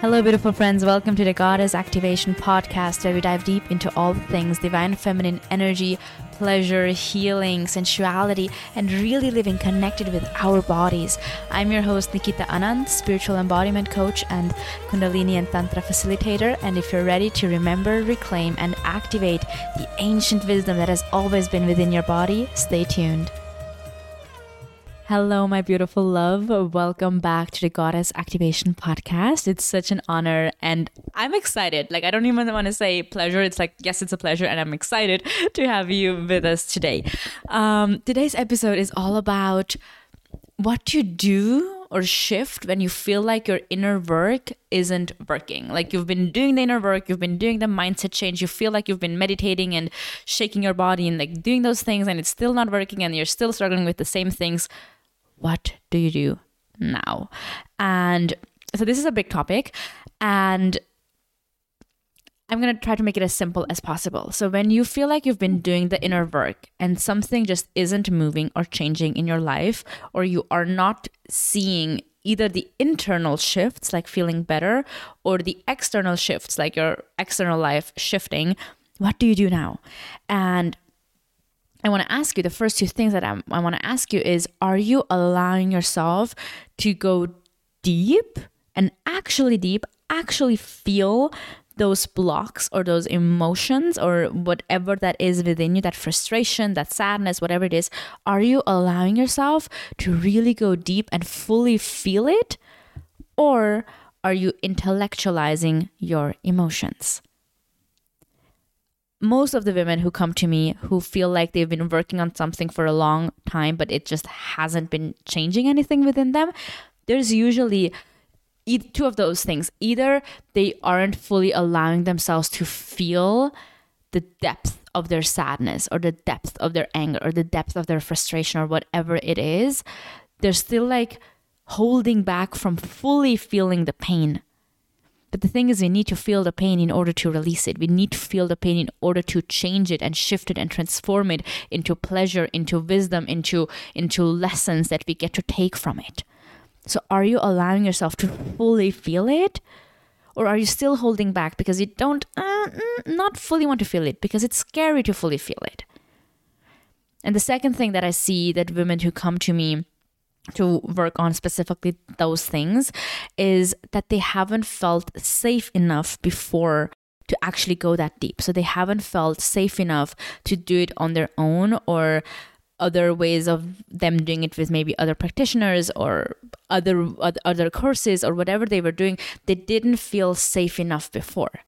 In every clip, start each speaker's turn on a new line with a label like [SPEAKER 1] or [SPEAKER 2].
[SPEAKER 1] Hello, beautiful friends. Welcome to the Goddess Activation Podcast, where we dive deep into all things divine feminine energy, pleasure, healing, sensuality, and really living connected with our bodies. I'm your host, Nikita Anand, spiritual embodiment coach and Kundalini and Tantra facilitator. And if you're ready to remember, reclaim, and activate the ancient wisdom that has always been within your body, stay tuned. Hello, my beautiful love. Welcome back to the Goddess Activation Podcast. It's such an honor and I'm excited. Like, I don't even want to say pleasure. It's like, yes, it's a pleasure, and I'm excited to have you with us today. Um, today's episode is all about what to do or shift when you feel like your inner work isn't working. Like you've been doing the inner work, you've been doing the mindset change, you feel like you've been meditating and shaking your body and like doing those things, and it's still not working, and you're still struggling with the same things what do you do now? And so this is a big topic and I'm going to try to make it as simple as possible. So, when you feel like you've been doing the inner work and something just isn't moving or changing in your life, or you are not seeing either the internal shifts, like feeling better, or the external shifts, like your external life shifting, what do you do now? And I want to ask you the first two things that I'm, I want to ask you is are you allowing yourself to go deep and actually deep, actually feel those blocks or those emotions or whatever that is within you, that frustration, that sadness, whatever it is, are you allowing yourself to really go deep and fully feel it? Or are you intellectualizing your emotions? Most of the women who come to me who feel like they've been working on something for a long time but it just hasn't been changing anything within them there's usually two of those things. Either they aren't fully allowing themselves to feel the depth of their sadness or the depth of their anger or the depth of their frustration or whatever it is they're still like holding back from fully feeling the pain but the thing is, we need to feel the pain in order to release it. We need to feel the pain in order to change it and shift it and transform it into pleasure, into wisdom, into, into lessons that we get to take from it. So, are you allowing yourself to fully feel it? Or are you still holding back because you don't, uh, mm, not fully want to feel it because it's scary to fully feel it? And the second thing that I see that women who come to me to work on specifically those things is that they haven't felt safe enough before to actually go that deep. So they haven't felt safe enough to do it on their own or other ways of them doing it with maybe other practitioners or other other courses or whatever they were doing they didn't feel safe enough before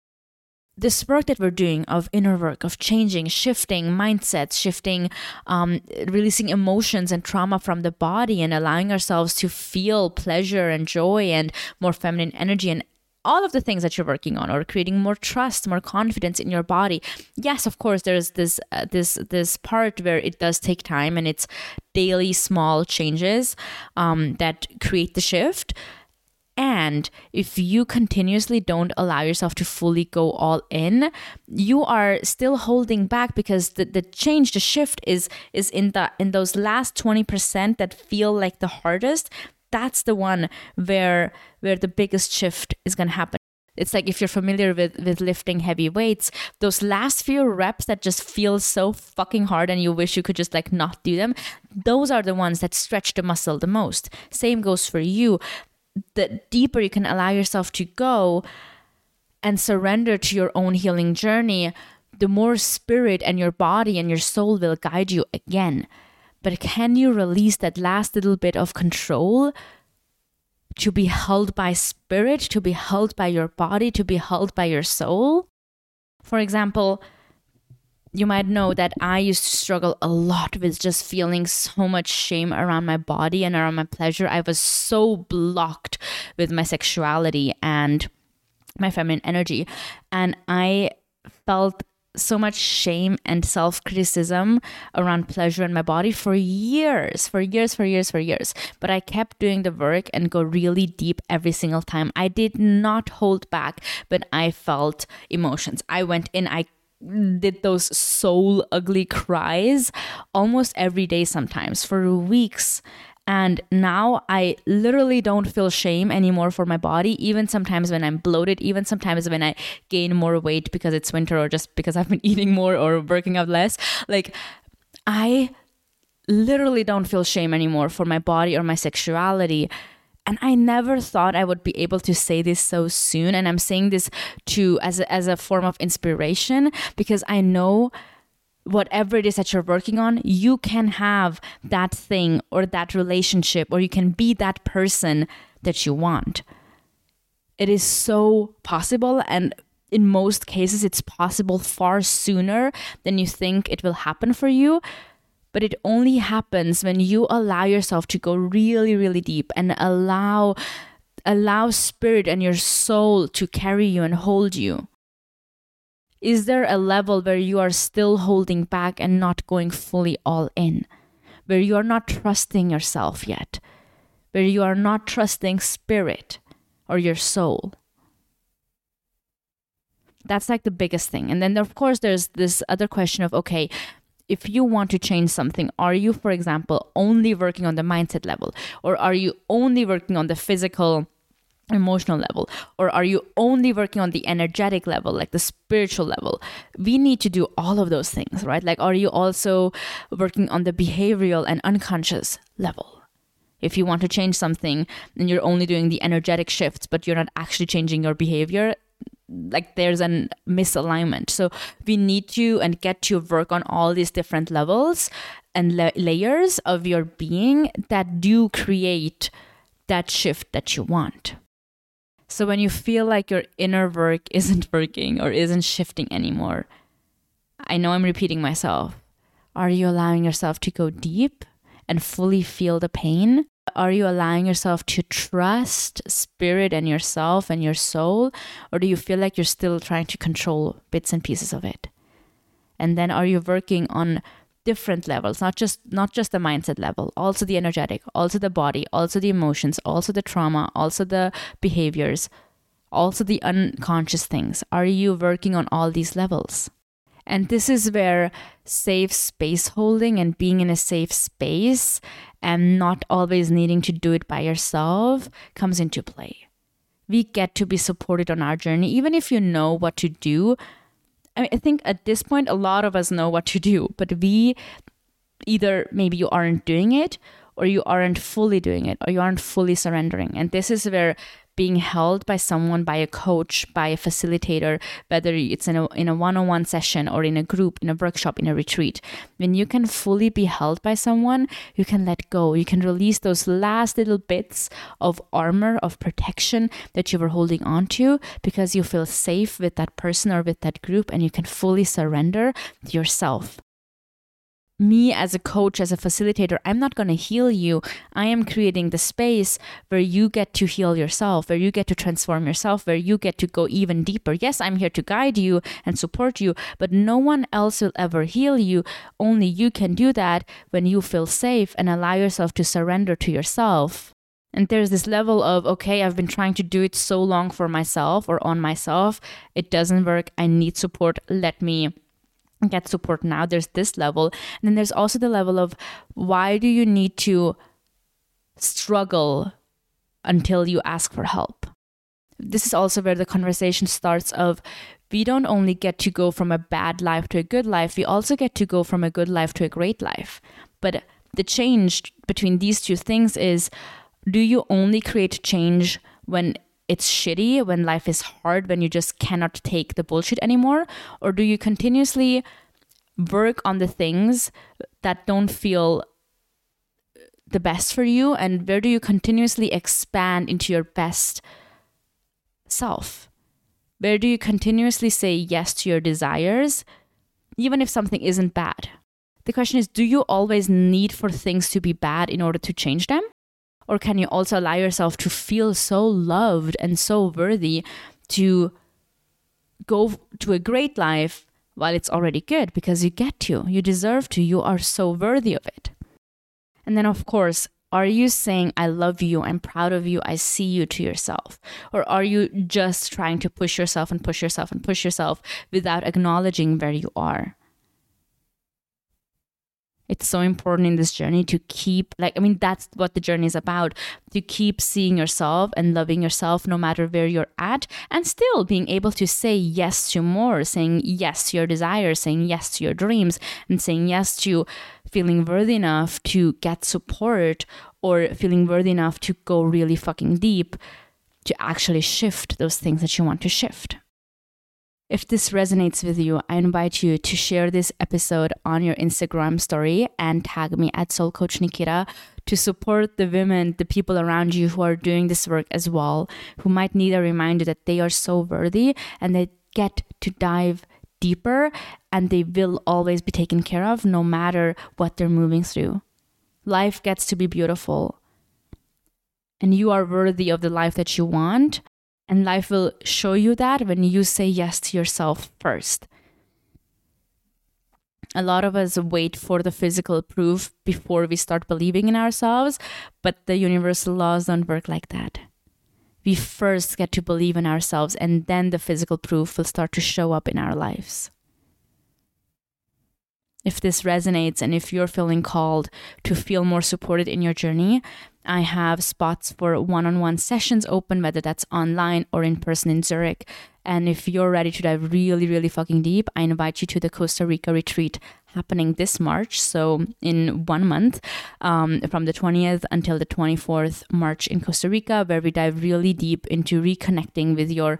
[SPEAKER 1] this work that we're doing of inner work, of changing, shifting mindsets, shifting, um, releasing emotions and trauma from the body, and allowing ourselves to feel pleasure and joy and more feminine energy and all of the things that you're working on or creating more trust more confidence in your body. Yes of course there's this uh, this this part where it does take time and it's daily small changes um, that create the shift and if you continuously don't allow yourself to fully go all in, you are still holding back because the, the change, the shift is is in the in those last 20% that feel like the hardest. That's the one where where the biggest shift is gonna happen. It's like if you're familiar with with lifting heavy weights, those last few reps that just feel so fucking hard and you wish you could just like not do them, those are the ones that stretch the muscle the most. Same goes for you the deeper you can allow yourself to go and surrender to your own healing journey, the more spirit and your body and your soul will guide you again. But can you release that last little bit of control to be held by spirit, to be held by your body, to be held by your soul? For example, you might know that I used to struggle a lot with just feeling so much shame around my body and around my pleasure. I was so blocked with my sexuality and my feminine energy. And I felt so much shame and self criticism around pleasure in my body for years, for years, for years, for years. But I kept doing the work and go really deep every single time. I did not hold back when I felt emotions. I went in, I did those soul ugly cries almost every day sometimes for weeks And now I literally don't feel shame anymore for my body, even sometimes when I'm bloated, even sometimes when I gain more weight because it's winter or just because I've been eating more or working out less. Like, I literally don't feel shame anymore for my body or my sexuality. And I never thought I would be able to say this so soon. And I'm saying this to as a, as a form of inspiration because I know whatever it is that you're working on, you can have that thing or that relationship, or you can be that person that you want. It is so possible. And in most cases, it's possible far sooner than you think it will happen for you. But it only happens when you allow yourself to go really, really deep and allow allow spirit and your soul to carry you and hold you. Is there a level where you are still holding back and not going fully all in? Where you are not trusting yourself yet? Where you are not trusting spirit or your soul? That's like the biggest thing. And then, of course, there's this other question of okay, if you want to change something, are you, for example, only working on the mindset level? Or are you only working on the physical, emotional level? Or are you only working on the energetic level, like the spiritual level? We need to do all of those things, right? Like, are you also working on the behavioral and unconscious level? If you want to change something and you're only doing the energetic shifts, but you're not actually changing your behavior, like there's a misalignment. So we need to and get to work on all these different levels and la- layers of your being that do create that shift that you want. So when you feel like your inner work isn't working or isn't shifting anymore, I know I'm repeating myself. Are you allowing yourself to go deep and fully feel the pain? Are you allowing yourself to trust spirit and yourself and your soul? Or do you feel like you're still trying to control bits and pieces of it? And then are you working on different levels, not just not just the mindset level, also the energetic, also the body, also the emotions, also the trauma, also the behaviors, also the unconscious things. Are you working on all these levels? And this is where safe space holding and being in a safe space and not always needing to do it by yourself comes into play. We get to be supported on our journey, even if you know what to do. I, mean, I think at this point, a lot of us know what to do, but we either maybe you aren't doing it or you aren't fully doing it or you aren't fully surrendering. And this is where being held by someone, by a coach, by a facilitator, whether it's in a, in a one-on-one session or in a group, in a workshop, in a retreat. When you can fully be held by someone, you can let go. You can release those last little bits of armor, of protection that you were holding on to because you feel safe with that person or with that group and you can fully surrender yourself me as a coach, as a facilitator, I'm not going to heal you. I am creating the space where you get to heal yourself, where you get to transform yourself, where you get to go even deeper. Yes, I'm here to guide you and support you, but no one else will ever heal you. Only you can do that when you feel safe and allow yourself to surrender to yourself. And there's this level of, okay, I've been trying to do it so long for myself or on myself. It doesn't work. I need support. Let me get support now there's this level. And then there's also the level of why do you need to struggle until you ask for help? This is also where the conversation starts of we don't only get to go from a bad life to a good life we also get to go from a good life to a great life. But the change between these two things is do you only create change when it's shitty, when life is hard, when you just cannot take the bullshit anymore? Or do you continuously work on the things that don't feel the best for you? And where do you continuously expand into your best self? Where do you continuously say yes to your desires, even if something isn't bad? The question is do you always need for things to be bad in order to change them? Or can you also allow yourself to feel so loved and so worthy to go to a great life while it's already good because you get to, you deserve to, you are so worthy of it. And then, of course, are you saying, I love you, I'm proud of you, I see you to yourself? Or are you just trying to push yourself and push yourself and push yourself without acknowledging where you are? It's so important in this journey to keep, like, I mean, that's what the journey is about to keep seeing yourself and loving yourself no matter where you're at, and still being able to say yes to more, saying yes to your desires, saying yes to your dreams, and saying yes to feeling worthy enough to get support or feeling worthy enough to go really fucking deep to actually shift those things that you want to shift. If this resonates with you, I invite you to share this episode on your Instagram story and tag me at Soul Coach Nikita to support the women, the people around you who are doing this work as well, who might need a reminder that they are so worthy and they get to dive deeper and they will always be taken care of no matter what they're moving through. Life gets to be beautiful. And you are worthy of the life that you want and life will show you that when you say yes to yourself first. A lot of us wait for the physical proof before we start believing in ourselves, but the universal laws don't work like that. We first get to believe in ourselves, and then the physical proof will start to show up in our lives if this resonates and if you're feeling called to feel more supported in your journey, I have spots for one on one sessions open, whether that's online or in person in Zurich. And if you're ready to dive really, really fucking deep, I invite you to the Costa Rica retreat happening this March. So, in one month, um, from the 20th until the 24th March in Costa Rica, where we dive really deep into reconnecting with your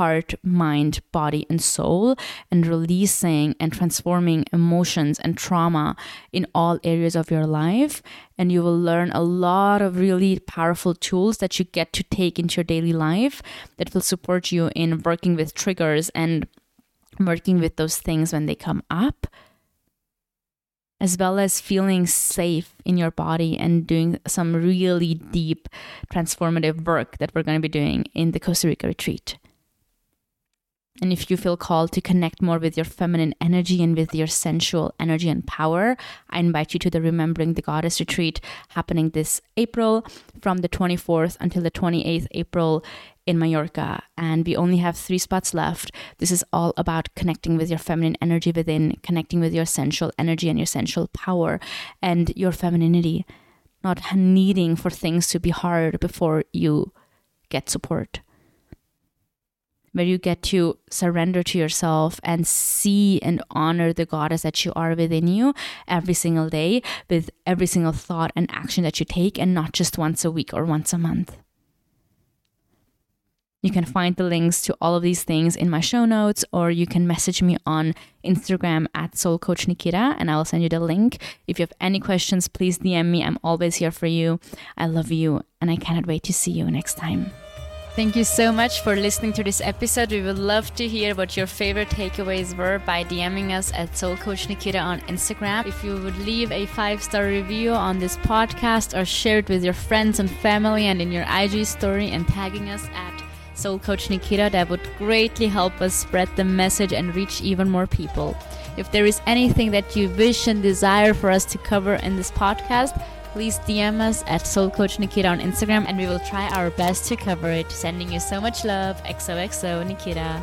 [SPEAKER 1] heart, mind, body, and soul, and releasing and transforming emotions and trauma in all areas of your life. And you will learn a lot of really powerful tools that you get to take into your daily life that will support you in working with triggers and working with those things when they come up as well as feeling safe in your body and doing some really deep transformative work that we're going to be doing in the Costa Rica retreat. And if you feel called to connect more with your feminine energy and with your sensual energy and power, I invite you to the Remembering the Goddess retreat happening this April from the 24th until the 28th April in Mallorca. And we only have three spots left. This is all about connecting with your feminine energy within, connecting with your sensual energy and your sensual power and your femininity, not needing for things to be hard before you get support where you get to surrender to yourself and see and honor the goddess that you are within you every single day with every single thought and action that you take, and not just once a week or once a month. You can find the links to all of these things in my show notes, or you can message me on Instagram at Soul Coach Nikita, and I'll send you the link. If you have any questions, please DM me. I'm always here for you. I love you, and I cannot wait to see you next time. Thank you so much for listening to this episode. We would love to hear what your favorite takeaways were by DMing us at Soul Coach Nikita on Instagram. If you would leave a five star review on this podcast or share it with your friends and family and in your IG story and tagging us at Soul Coach Nikita, that would greatly help us spread the message and reach even more people. If there is anything that you wish and desire for us to cover in this podcast, please DM us at Soul Coach Nikita on Instagram and we will try our best to cover it. Sending you so much love. XOXO Nikita.